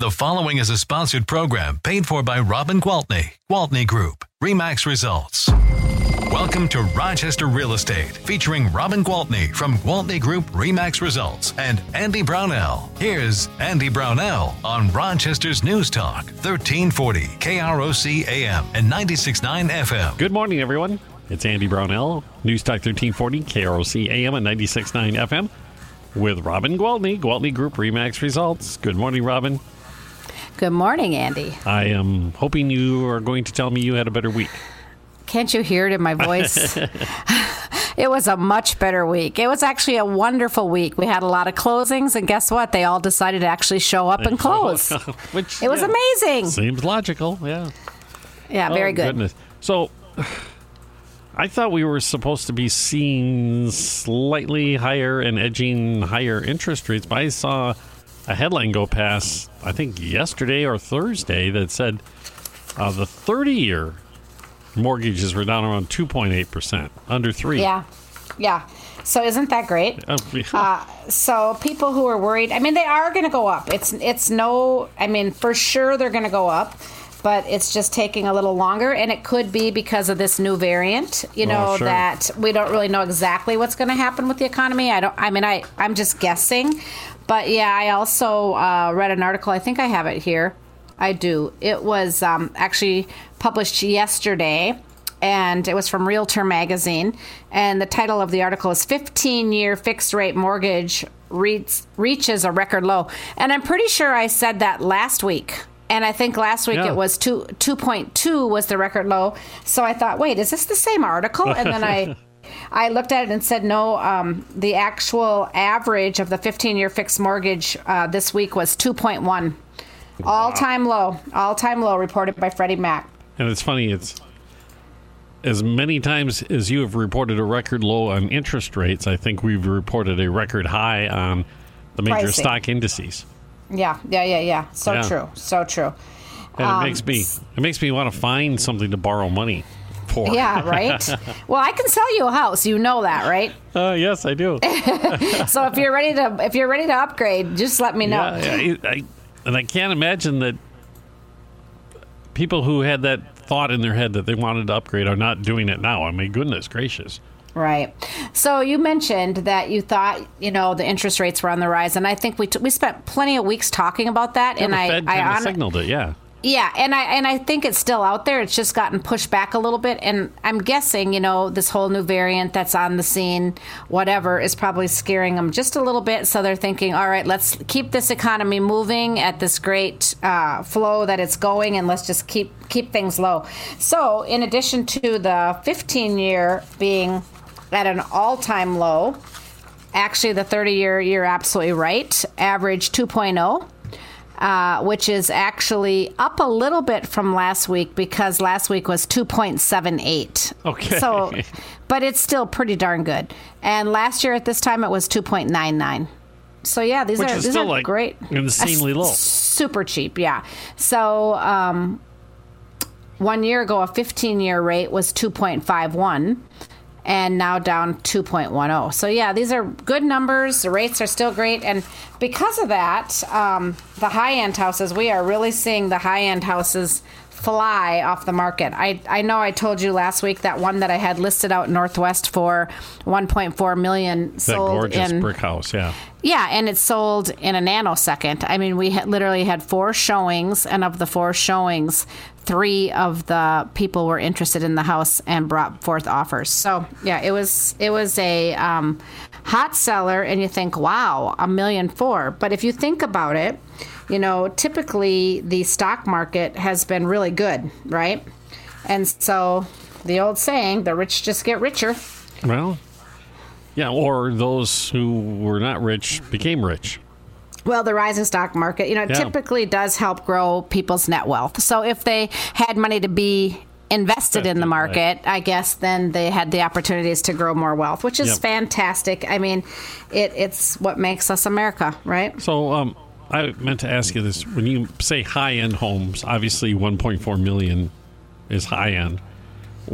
The following is a sponsored program paid for by Robin Gwaltney, Gwaltney Group, Remax Results. Welcome to Rochester Real Estate, featuring Robin Gwaltney from Gwaltney Group Remax Results and Andy Brownell. Here's Andy Brownell on Rochester's News Talk, 1340 KROC AM and 96.9 FM. Good morning, everyone. It's Andy Brownell, News Talk 1340 KROC AM and 96.9 FM with Robin Gwaltney, Gwaltney Group Remax Results. Good morning, Robin. Good morning, Andy. I am hoping you are going to tell me you had a better week. Can't you hear it in my voice? it was a much better week. It was actually a wonderful week. We had a lot of closings, and guess what? They all decided to actually show up and close. Which It was yeah, amazing. Seems logical, yeah. Yeah, very Oh, good. Goodness. So, I thought we were supposed to be seeing slightly higher and edging higher interest rates, but I saw a headline go past, I think yesterday or Thursday, that said uh, the 30 year mortgages were down around 2.8%, under 3 Yeah, yeah. So isn't that great? Uh, Uh, so people who are worried, I mean, they are going to go up. It's it's no, I mean, for sure they're going to go up, but it's just taking a little longer, and it could be because of this new variant. You Oh, know sure. that we don't really know exactly what's going to happen with the economy. I don't. I mean, I I'm just guessing, but yeah, I also uh, read an article. I think I have it here. I do. It was um, actually published yesterday and it was from Realtor magazine. And the title of the article is 15 year fixed rate mortgage reach, reaches a record low. And I'm pretty sure I said that last week. And I think last week Yeah. it was two, 2.2 was the record low. So I thought, wait, is this the same article? And then I. I looked at it and said, no, um, the actual average of the 15 year fixed mortgage uh, this week was 2.1. All time low, all time low reported by Freddie Mac. And it's funny, it's as many times as you have reported a record low on interest rates, I think we've reported a record high on the major Pricing. stock indices. Yeah, yeah, yeah, yeah. So Yeah. true, so true. And Um, it makes me it makes me want to find something to borrow money for. Yeah, right. well, I can sell you a house. You know that, right? Uh, yes, I do. So if you're ready to if you're ready to upgrade, just let me know. Yeah, I, I, and I can't imagine that people who had that thought in their head that they wanted to upgrade are not doing it now. I mean, goodness gracious. Right. So you mentioned that you thought you know the interest rates were on the rise, and I think we t- we spent plenty of weeks talking about that. Yeah, and the I Fed I kind of signaled it. Yeah. Yeah, and I and I think it's still out there. It's just gotten pushed back a little bit, and I'm guessing you know this whole new variant that's on the scene, whatever, is probably scaring them just a little bit. So they're thinking, all right, let's keep this economy moving at this great uh, flow that it's going, and let's just keep keep things low. So in addition to the 15 year being at an all time low, actually the 30 year you're absolutely right average 2.0 uh, which is actually up a little bit from last week because last week was 2.78 Okay. so but it's still pretty darn good. And last year at this time it was 2.99 so yeah these Which are these are like, great. insanely low. super cheap yeah. So um, one year ago a 15 year rate was 2.51 and now down 2.10 so yeah these are good numbers. The rates are still great. And because of that um, the high end houses we are really seeing the high end houses fly off the market I, I know i told you last week that one that i had listed out northwest for 1.4 million That sold gorgeous in brick house. Yeah. yeah, and it sold in a nanosecond. I mean, we had literally had four showings, and of the four showings, three of the people were interested in the house and brought forth offers. So yeah, it was it was a um, hot seller, and you think, wow, a million four. But if you think about it, you know, typically the stock market has been really good, right? And so the old saying, the rich just get richer. Well, yeah, or those who were not rich became rich. Well, the rising stock market, you know, Yeah. typically does help grow people's net wealth. So if they had money to be invested in the Invested, right. market, I guess then they had the opportunities to grow more wealth, which is Yep. fantastic. I mean, it, it's what makes us America, right? So, um, I meant to ask you this: when you say high-end homes, obviously 1.4 million is high-end.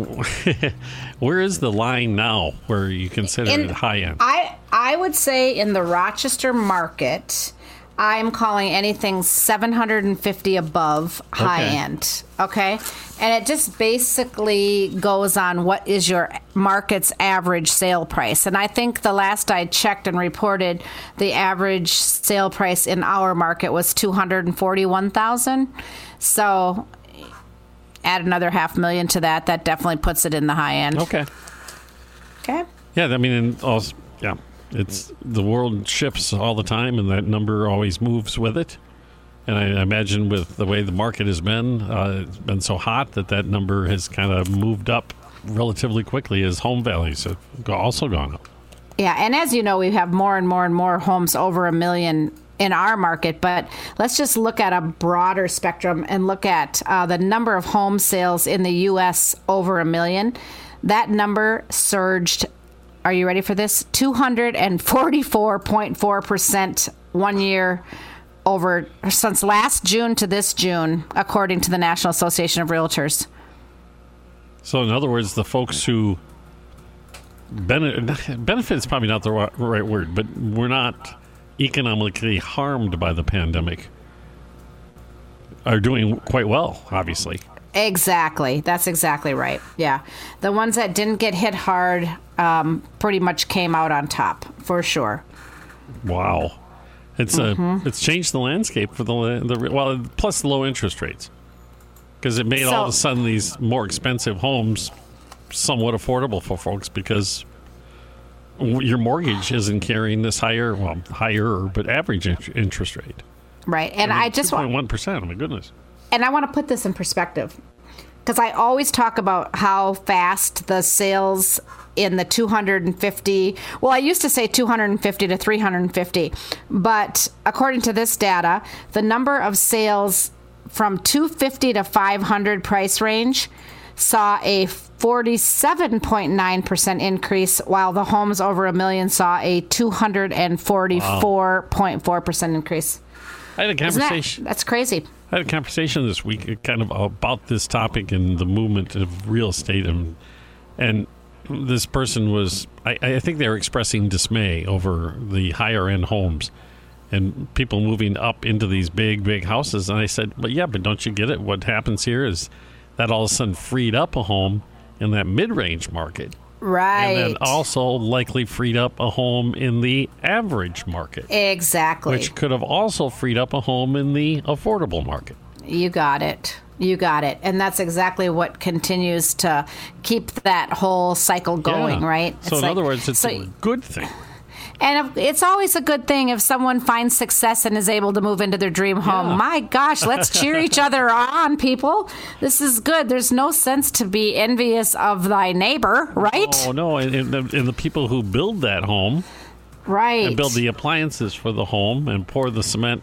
Where is the line now where you consider In- it high-end? I I would say in the Rochester market, I'm calling anything 750 above high Okay. end. Okay. And it just basically goes on what is your market's average sale price. And I think the last I checked and reported, the average sale price in our market was 241,000. So add another half million to that, that definitely puts it in the high end. Okay. Okay. Yeah, I mean, also, it's the world shifts all the time, and that number always moves with it. And I imagine with the way the market has been, uh, it's been so hot that that number has kind of moved up relatively quickly as home values have also gone up. Yeah, and as you know, we have more and more and more homes over a million in our market. But let's just look at a broader spectrum and look at uh, the number of home sales in the U.S. over a million. That number surged. Are you ready for this? 244.4% one year over since last June to this June, according to the National Association of Realtors. So, in other words, the folks who benefit, benefit is probably not the right word, but we're not economically harmed by the pandemic are doing quite well, obviously. Exactly. That's exactly right. Yeah. The ones that didn't get hit hard um, pretty much came out on top, for sure. Wow, it's a it's changed the landscape for the the well, plus the low interest rates because it made all of a sudden these more expensive homes somewhat affordable for folks because your mortgage isn't carrying this higher, well, higher but average interest rate. Right. And I, just want. one percent. Oh my goodness. And I want to put this in perspective because I always talk about how fast the sales in the 250 well I used to say 250 to 350 but according to this data the number of sales from 250 to 500 price range saw a 47.9% increase while the homes over a million saw a 244.4% increase I had a Isn't that, conversation. that's crazy I had a conversation this week, uh, kind of about this topic and the movement of real estate, and and this person was, I, I think they were expressing dismay over the higher end homes and people moving up into these big, big houses. And I said, but yeah, but don't you get it? What happens here is that all of a sudden freed up a home in that mid range market. Right And then also likely freed up a home in the average market, Exactly. which could have also freed up a home in the affordable market. you got it. You got it. And that's exactly what continues to keep that whole cycle going, Yeah. right? So, It's in like- other words, it's so- a good thing. And it's always a good thing if someone finds success and is able to move into their dream home. Yeah. My gosh, let's cheer each other on, people. This is good. There's no sense to be envious of thy neighbor, right? Oh no! And, and, the, and the people who build that home right. and build the appliances for the home and pour the cement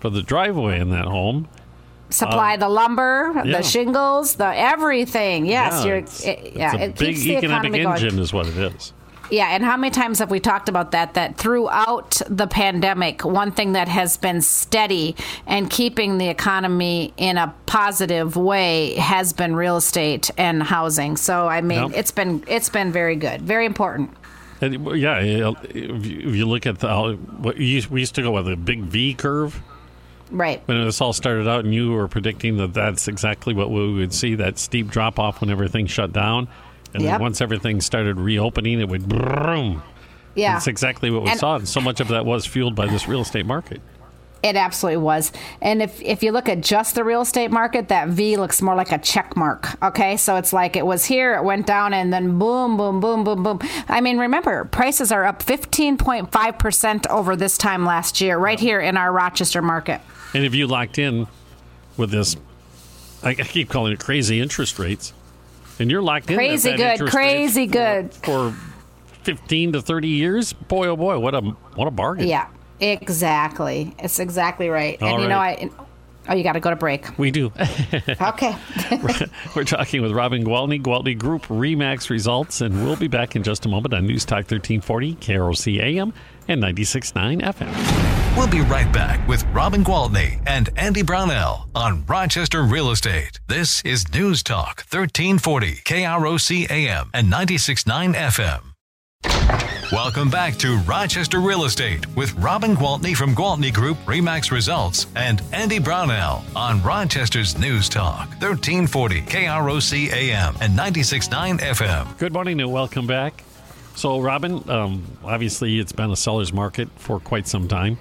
for the driveway in that home. Supply um, the lumber, yeah. the shingles, the everything. Yes, yeah, you're. it's, It, yeah, it's a it big keeps the economic economy going. engine, is what it is. Yeah, and how many times have we talked about that? That throughout the pandemic, one thing that has been steady and keeping the economy in a positive way has been real estate and housing. So I mean, Yep. it's been it's been very good, very important. And, yeah, if you, look at the, what you we used to go with a big V curve Right. when this all started out, and you were predicting that that's exactly what we would see that steep drop off when everything shut down. And Yep. then once everything started reopening, it would boom. Yeah. That's exactly what we And- saw. And so much of that was fueled by this real estate market. It absolutely was. And if if you look at just the real estate market, that V looks more like a check mark. Okay, so it's like it was here, it went down, and then boom, boom, boom, boom, boom. I mean, remember, prices are up 15.5 percent over this time last year, right here in our Rochester market. And if you locked in with this, I keep calling it crazy interest rates, and you're locked in Crazy good, crazy rate good. for, for fifteen to thirty years. Boy, oh boy, what a what a bargain! Yeah, exactly. It's exactly right. All and you know. I. Oh, you got to go to break. we do. Okay. We're talking with Robin Gwaltney, Gwaltney Group Remax results, and we'll be back in just a moment on News Talk 1340, KROC AM, and 96.9 FM. We'll be right back with Robin Gwaltney and Andy Brownell on Rochester Real Estate. This is News Talk 1340 KROC AM and 96.9 FM. Welcome back to Rochester Real Estate with Robin Gwaltney from Gwaltney Group Remax Results and Andy Brownell on Rochester's News Talk, 1340 KROC AM and 96.9 FM. Good morning and welcome back. So, Robin, um, obviously it's been a seller's market for quite some time.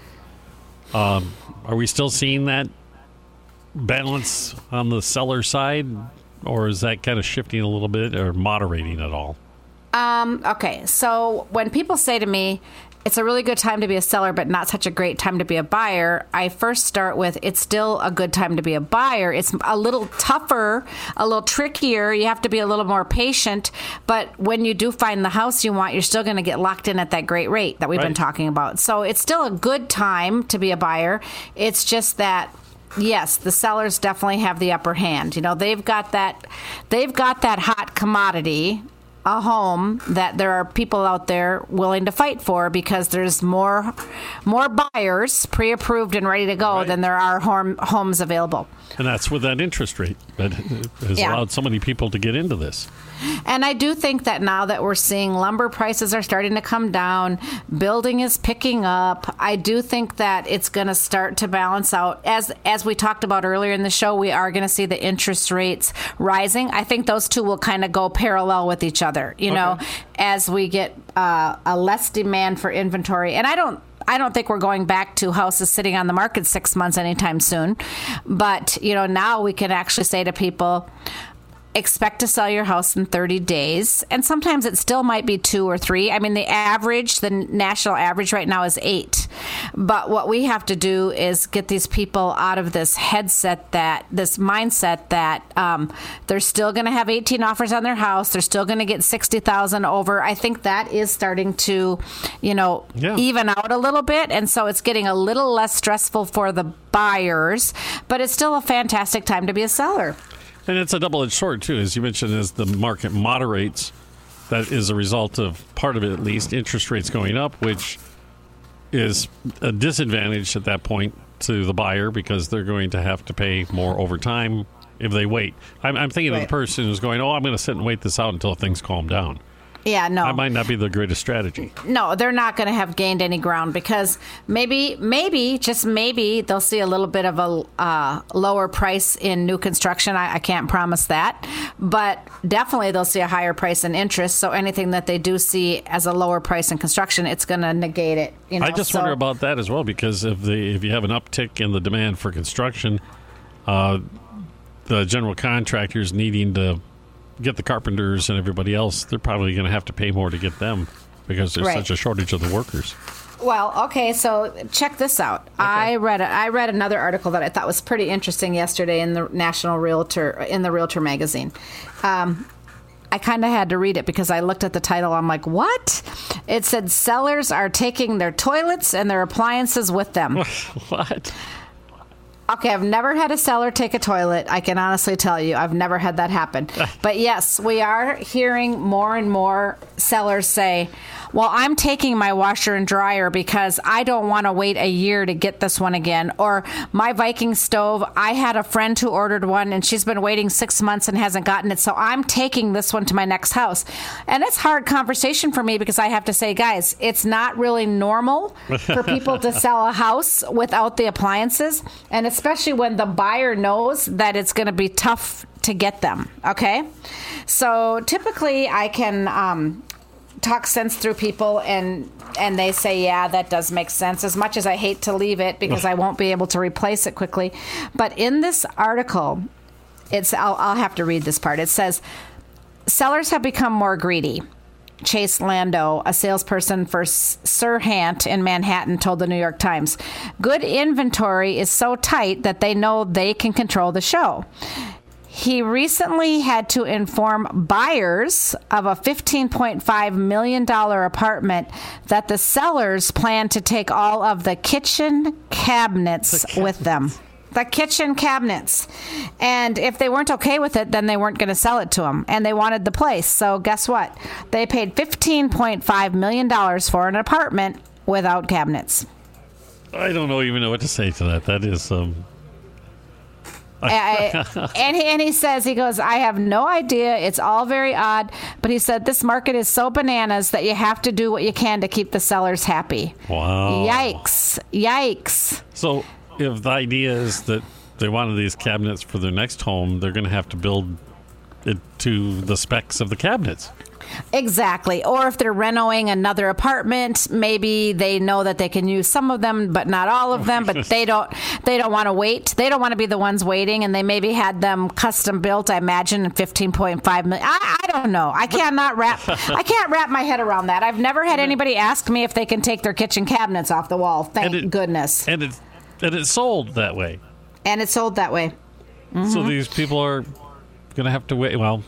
Um, are we still seeing that balance on the seller side, or is that kind of shifting a little bit or moderating at all? Um, okay, so when people say to me, it's a really good time to be a seller, but not such a great time to be a buyer. I first start with it's still a good time to be a buyer. It's a little tougher, a little trickier. You have to be a little more patient. But when you do find the house you want, you're still going to get locked in at that great rate that we've right. been talking about. So it's still a good time to be a buyer. It's just that yes, the sellers definitely have the upper hand. You know, they've got that they've got that hot commodity a home that there are people out there willing to fight for because there's more more buyers pre-approved and ready to go right. than there are home, homes available. And that's with that interest rate that has yeah. allowed so many people to get into this. And I do think that now that we're seeing lumber prices are starting to come down, building is picking up. I do think that it's going to start to balance out. As as we talked about earlier in the show, we are going to see the interest rates rising. I think those two will kind of go parallel with each other. You okay. know, as we get uh, a less demand for inventory, and I don't I don't think we're going back to houses sitting on the market six months anytime soon. But, you know, now we can actually say to people, expect to sell your house in 30 days. And sometimes it still might be two or three. I mean, the average, the national average right now is eight. But what we have to do is get these people out of this headset that, this mindset that um, they're still going to have 18 offers on their house. They're still going to get 60,000 over. I think that is starting to, you know, yeah. even out a little bit. And so it's getting a little less stressful for the buyers, but it's still a fantastic time to be a seller. And it's a double edged sword, too. As you mentioned, as the market moderates, that is a result of part of it, at least, interest rates going up, which is a disadvantage at that point to the buyer because they're going to have to pay more over time if they wait. I'm, I'm thinking right. of the person who's going, Oh, I'm going to sit and wait this out until things calm down. Yeah, no. That might not be the greatest strategy. No, they're not going to have gained any ground because maybe, maybe, just maybe they'll see a little bit of a uh, lower price in new construction. I, I, can't promise that. But definitely they'll see a higher price in interest. So anything that they do see as a lower price in construction, it's going to negate it. You know? I just so, wonder about that as well because if, the, if you have an uptick in the demand for construction, uh, the general contractors needing to get the carpenters and everybody else, they're probably going to have to pay more to get them because there's right. such a shortage of the workers. Well, okay, so check this out. Okay. I read a, I read another article that I thought was pretty interesting yesterday in the National Realtor in the Realtor magazine. Um, I kind of had to read it because I looked at the title. I'm like, what? It said sellers are taking their toilets and their appliances with them. what? Okay, I've never had a seller take a toilet. I can honestly tell you, I've never had that happen. but yes, we are hearing more and more sellers say, well, I'm taking my washer and dryer because I don't want to wait a year to get this one again. Or my Viking stove, I had a friend who ordered one and she's been waiting six months and hasn't gotten it. So I'm taking this one to my next house. And it's hard conversation for me because I have to say, guys, it's not really normal for people to sell a house without the appliances. And especially when the buyer knows that it's going to be tough to get them. Okay. So typically I can, um, talk sense through people and and they say yeah that does make sense as much as i hate to leave it because i won't be able to replace it quickly but in this article it's I'll, I'll have to read this part it says sellers have become more greedy Chase Lando, a salesperson for Serhant in Manhattan, told the New York Times. Good inventory is so tight that they know they can control the show. He recently had to inform buyers of a $15.5 million apartment that the sellers plan to take all of the kitchen cabinets, the with them. The kitchen cabinets. And if they weren't okay with it, then they weren't going to sell it to them. And they wanted the place. So guess what? They paid $15.5 million for an apartment without cabinets. I don't know even know what to say to that. That is um, I, and, he, and he says, he goes, I have no idea. It's all very odd. But he said, this market is so bananas that you have to do what you can to keep the sellers happy. Wow. Yikes. Yikes. So, if the idea is that they wanted these cabinets for their next home, they're going to have to build it to the specs of the cabinets. Exactly. Or if they're renovating another apartment, maybe they know that they can use some of them, but not all of them. But they don't. They don't want to wait. They don't want to be the ones waiting, and they maybe had them custom built. I imagine in fifteen point five million. I, I don't know. I cannot wrap. I can't wrap my head around that. I've never had anybody ask me if they can take their kitchen cabinets off the wall. Thank And it- goodness. And it and it's sold that way. And it's sold that way. So Mm-hmm. these people are going to have to wait. Well,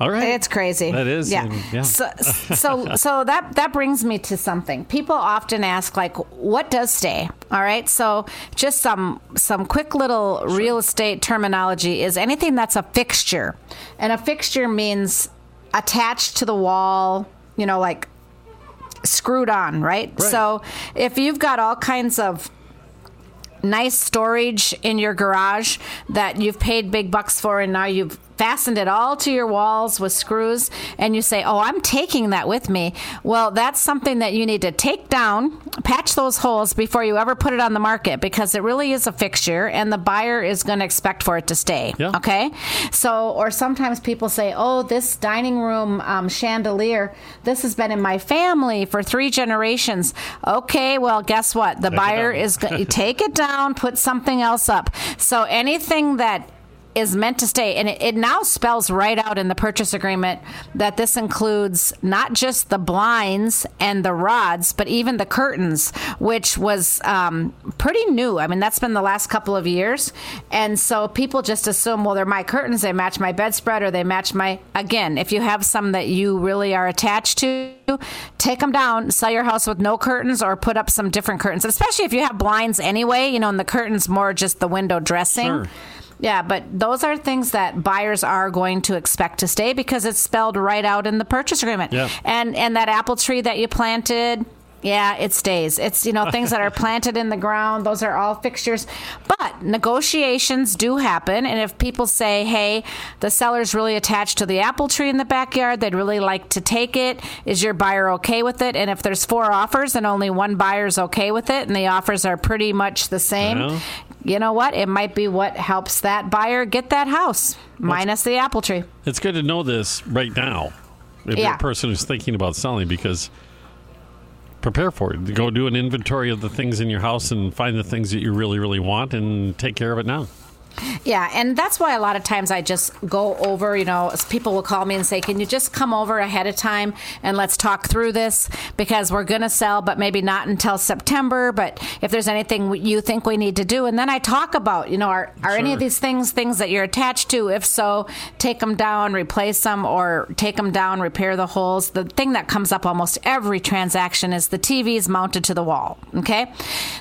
all right. It's crazy. That is, yeah. and- yeah. So, so, so that that brings me to something. People often ask, like, what does stay? All right. So, just some some quick little real estate terminology is anything that's a fixture, and a fixture means attached to the wall. You know, like screwed on, right? Right. So, if you've got all kinds of nice storage in your garage that you've paid big bucks for and now you've fastened it all to your walls with screws and you say, "Oh, I'm taking that with me." Well, that's something that you need to take down, patch those holes before you ever put it on the market because it really is a fixture and the buyer is going to expect for it to stay. Yeah. Okay? So, or sometimes people say, "Oh, this dining room um, chandelier, this has been in my family for 3 generations." Okay, well, guess what? The it buyer is going to take it down, put something else up. So anything that is meant to stay, and it, it now spells right out in the purchase agreement that this includes not just the blinds and the rods, but even the curtains, which was um, pretty new. I mean, that's been the last couple of years, and so people just assume, well, they're my curtains, they match my bedspread, or they match my. Again, if you have some that you really are attached to, take them down, sell your house with no curtains, or put up some different curtains. Especially if you have blinds anyway, you know, and the curtains more just the window dressing. Sure. Yeah, but those are things that buyers are going to expect to stay because it's spelled right out in the purchase agreement. Yeah. And and that apple tree that you planted, yeah, it stays. It's you know things that are planted in the ground; those are all fixtures. But negotiations do happen, and if people say, "Hey, the seller's really attached to the apple tree in the backyard; they'd really like to take it," is your buyer okay with it? And if there's four offers and only one buyer's okay with it, and the offers are pretty much the same, Well. You know what? It might be what helps that buyer get that house, minus the apple tree. It's good to know this right now. If you're a person who's thinking about selling, because prepare for it. Go do an inventory of the things in your house and find the things that you really, really want and take care of it now. Yeah, and that's why a lot of times I just go over, you know, people will call me and say, Can you just come over ahead of time and let's talk through this? Because we're going to sell, but maybe not until September. But if there's anything you think we need to do, and then I talk about, you know, are, are any of these things things that you're attached to? If so, take them down, replace them, or take them down, repair the holes. The thing that comes up almost every transaction is the TV is mounted to the wall. Okay.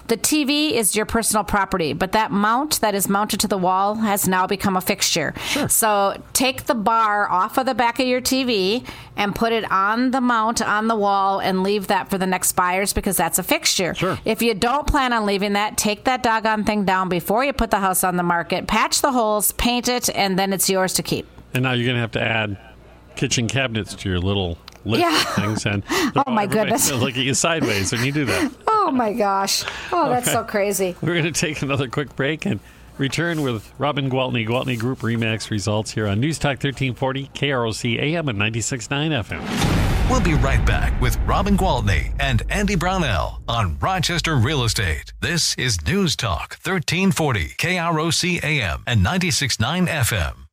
The TV is your personal property, but that mount that is mounted to the wall has now become a fixture. So take the bar off of the back of your TV and put it on the mount on the wall and leave that for the next buyers because that's a fixture. Sure. If you don't plan on leaving that, take that doggone thing down before you put the house on the market, patch the holes, paint it, and then it's yours to keep. And now you're going to have to add kitchen cabinets to your little list Yeah. of things. And Oh, my goodness. Look at you sideways when you do that. Oh my gosh. Oh, that's so crazy. We're going to take another quick break and return with Robin Gwaltney, Gwaltney Group Remax results here on News Talk 1340, KROC AM and 96.9 FM. We'll be right back with Robin Gwaltney and Andy Brownell on Rochester Real Estate. This is News Talk 1340 KROC AM and 96.9 FM.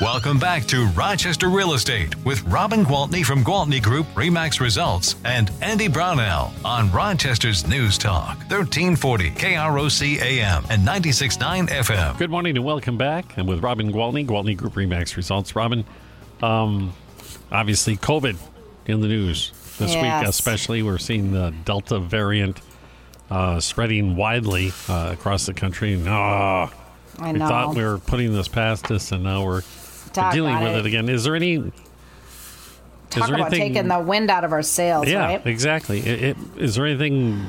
Welcome back to Rochester Real Estate with Robin Gwaltney from Gwaltney Group Remax Results and Andy Brownell on Rochester's News Talk 1340 KROC AM and 96.9 FM. Good morning and welcome back. I'm with Robin Gwaltney, Gwaltney Group Remax results. Robin, um, obviously COVID in the news this week, especially. We're seeing the Delta variant uh, spreading widely uh, across the country. And, ah, I we know. thought we were putting this past us, and now we're dealing with it. it. again. Is there any? is Talk there about anything- taking the wind out of our sails, yeah, right? exactly. It, it, is there anything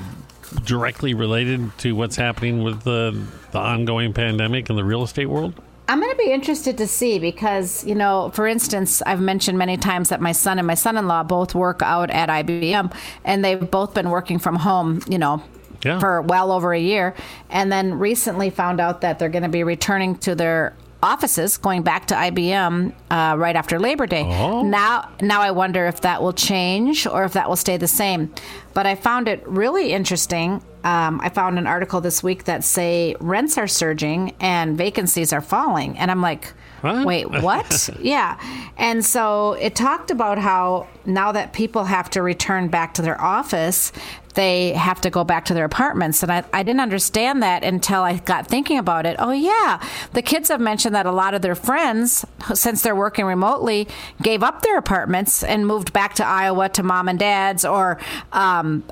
directly related to what's happening with the the ongoing pandemic in the real estate world? I'm going to be interested to see because, you know, for instance, I've mentioned many times that my son and my son in law both work out at IBM and they've both been working from home, you know, Yeah. for well over a year. And then recently found out that they're going to be returning to their offices, going back to IBM uh, right after Labor Day. Oh. Now, now I wonder if that will change or if that will stay the same. But I found it really interesting. Um, I found an article this week that say rents are surging and vacancies are falling, and I'm like, wait, what? yeah. And so it talked about how now that people have to return back to their office, they have to go back to their apartments. And I, I didn't understand that until I got thinking about it. Oh, yeah. The kids have mentioned that a lot of their friends, since they're working remotely, gave up their apartments and moved back to Iowa to mom and dad's or, um,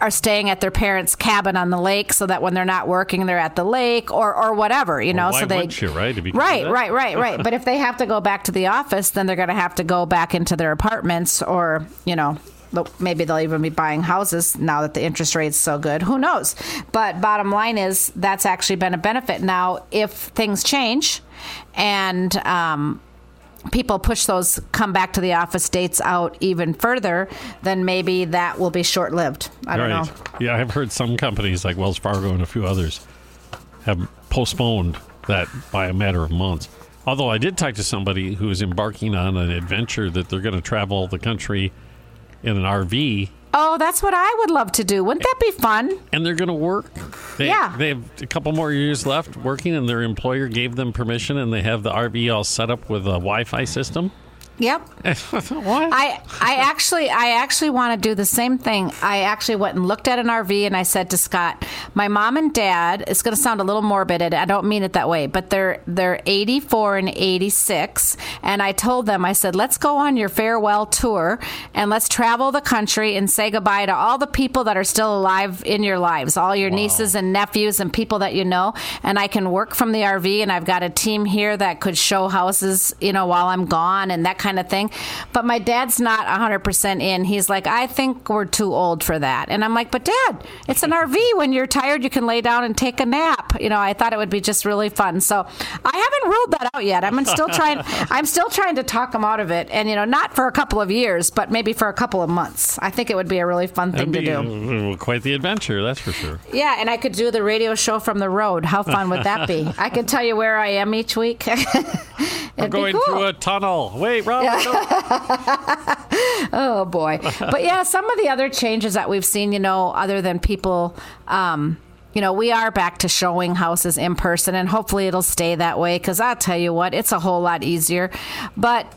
are staying at their parents' cabin on the lake so that when they're not working, they're at the lake or, or whatever, you know. why so they you, right, right, right, right, right. but if they have to go back to the office, then they're going to have to go back into their apartments, or you know, maybe they'll even be buying houses now that the interest rate's so good. Who knows? But bottom line is that's actually been a benefit. Now, if things change, and um, people push those come back to the office dates out even further, then maybe that will be short lived. I don't know. Yeah, I've heard some companies like Wells Fargo and a few others have postponed that by a matter of months. Although I did talk to somebody who is embarking on an adventure that they're going to travel the country in an RV Oh, that's what I would love to do. Wouldn't that be fun? and they're going to work. They, Yeah. They have a couple more years left working, and their employer gave them permission, and they have the RV all set up with a Wi Fi system. Yep. what? I I actually I actually want to do the same thing. I actually went and looked at an RV and I said to Scott, my mom and dad. It's going to sound a little morbid. and I don't mean it that way, but they're they're 84 and 86, and I told them I said let's go on your farewell tour and let's travel the country and say goodbye to all the people that are still alive in your lives, all your nieces and nephews and people that you know. And I can work from the RV, and I've got a team here that could show houses, you know, while I'm gone and that kind of thing. But my dad's not 100% in. He's like, I think we're too old for that. And I'm like, but dad, it's an RV. When you're tired, you can lay down and take a nap. You know, I thought it would be just really fun. So I haven't ruled that out yet. I'm still trying, I'm still trying to talk him out of it. And, you know, not for a couple of years, but maybe for a couple of months. I think it would be a really fun thing to do. uh, quite the adventure, that's for sure. Yeah, and I could do the radio show from the road. How fun would that be? I could tell you where I am each week. Be going cool. through a tunnel. Wait, Rob. No. Oh boy. But yeah, some of the other changes that we've seen, you know, other than people um you know, we are back to showing houses in person and hopefully it'll stay that way cuz I'll tell you what, it's a whole lot easier. But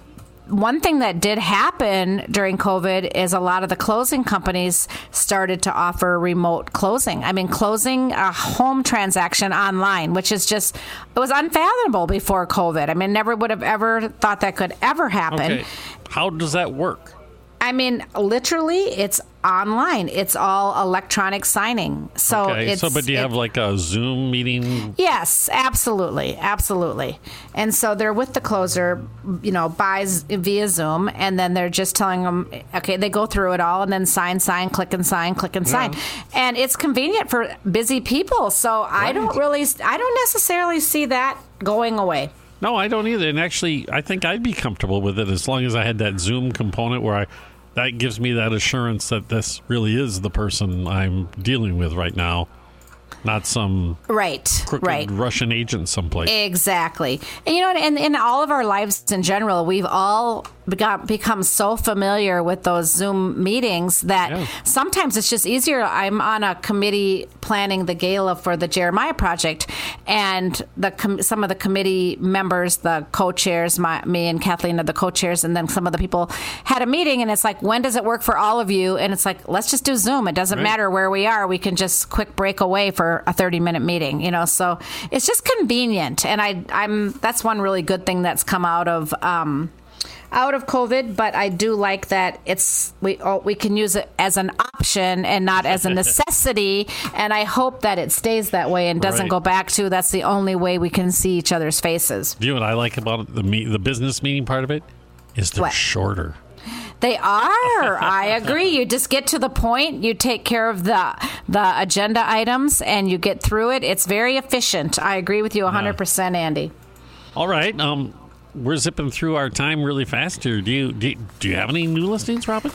one thing that did happen during COVID is a lot of the closing companies started to offer remote closing. I mean, closing a home transaction online, which is just, it was unfathomable before COVID. I mean, never would have ever thought that could ever happen. Okay. How does that work? I mean, literally, it's online. It's all electronic signing. So Okay. it's So, but do you it- have like a Zoom meeting? Yes, absolutely, absolutely. And so they're with the closer, you know, buys via Zoom, and then they're just telling them, okay, they go through it all, and then sign, sign, click and sign, click and sign, and it's convenient for busy people. So I don't really, I don't necessarily see that going away. No, I don't either. And actually, I think I'd be comfortable with it as long as I had that Zoom component where I that gives me that assurance that this really is the person I'm dealing with right now, not some Right, crooked right. Russian agent someplace. Exactly. And you know, and in all of our lives in general, we've all become so familiar with those Zoom meetings that Yeah. sometimes it's just easier. I'm on a committee planning the gala for the Jeremiah project, and the com- some of the committee members, the co-chairs, my, me and Kathleen are the co-chairs, and then some of the people had a meeting, and it's like, when does it work for all of you? And it's like, let's just do Zoom. It doesn't Right. matter where we are. We can just quick break away for a 30 minute meeting, you know. So it's just convenient, and I, I'm that's one really good thing that's come out of. Um, out of COVID, but I do like that it's we oh, we can use it as an option and not as a necessity. and I hope that it stays that way and doesn't Right. go back to that's the only way we can see each other's faces. Do you know what I like about the me- the business meeting part of it is they're What? shorter. They are. I agree. You just get to the point. You take care of the the agenda items, and you get through it. It's very efficient. I agree with you 100, percent Andy. All right. Um, we're zipping through our time really fast here. Do you do you, do you have any new listings, Robin?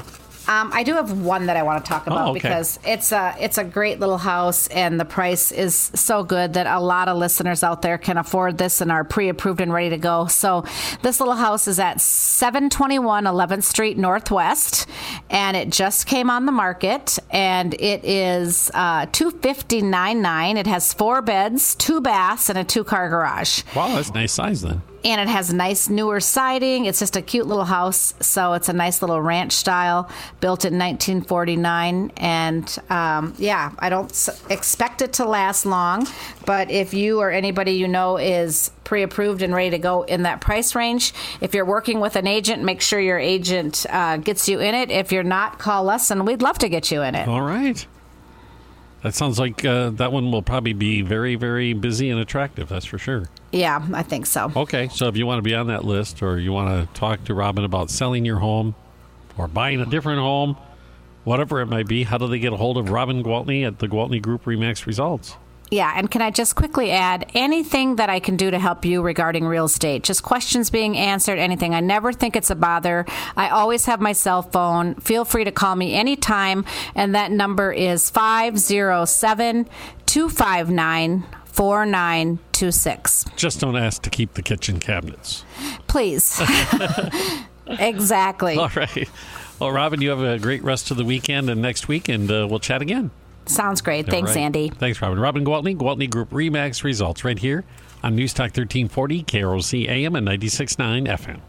Um, I do have one that I want to talk about Oh, okay. because it's a it's a great little house and the price is so good that a lot of listeners out there can afford this and are pre-approved and ready to go. So this little house is at 721 11th Street Northwest and it just came on the market and it is uh, 259.9. It has four beds, two baths, and a two-car garage Wow, that's a nice size then. And it has nice newer siding. It's just a cute little house, so it's a nice little ranch style, built in 1949. And um, yeah, I don't s- expect it to last long, but if you or anybody you know is pre-approved and ready to go in that price range, if you're working with an agent, make sure your agent uh, gets you in it. If you're not, call us, and we'd love to get you in it. All right. That sounds like uh, that one will probably be very, very busy and attractive. That's for sure. Yeah, I think so. Okay, so if you want to be on that list or you want to talk to Robin about selling your home or buying a different home, whatever it might be, how do they get a hold of Robin Gwaltney at the Gwaltney Group Remax Results? Yeah, and can I just quickly add anything that I can do to help you regarding real estate? Just questions being answered, anything. I never think it's a bother. I always have my cell phone. Feel free to call me anytime, and that number is 507 259 4926. Just don't ask to keep the kitchen cabinets. Please. exactly. All right. Well, Robin, you have a great rest of the weekend and next week, and uh, we'll chat again. Sounds great. All Thanks, right. Andy. Thanks, Robin. Robin Gwaltney, Gwaltney Group Remax Results, right here on News Talk 1340, KROC AM and 96.9 FM.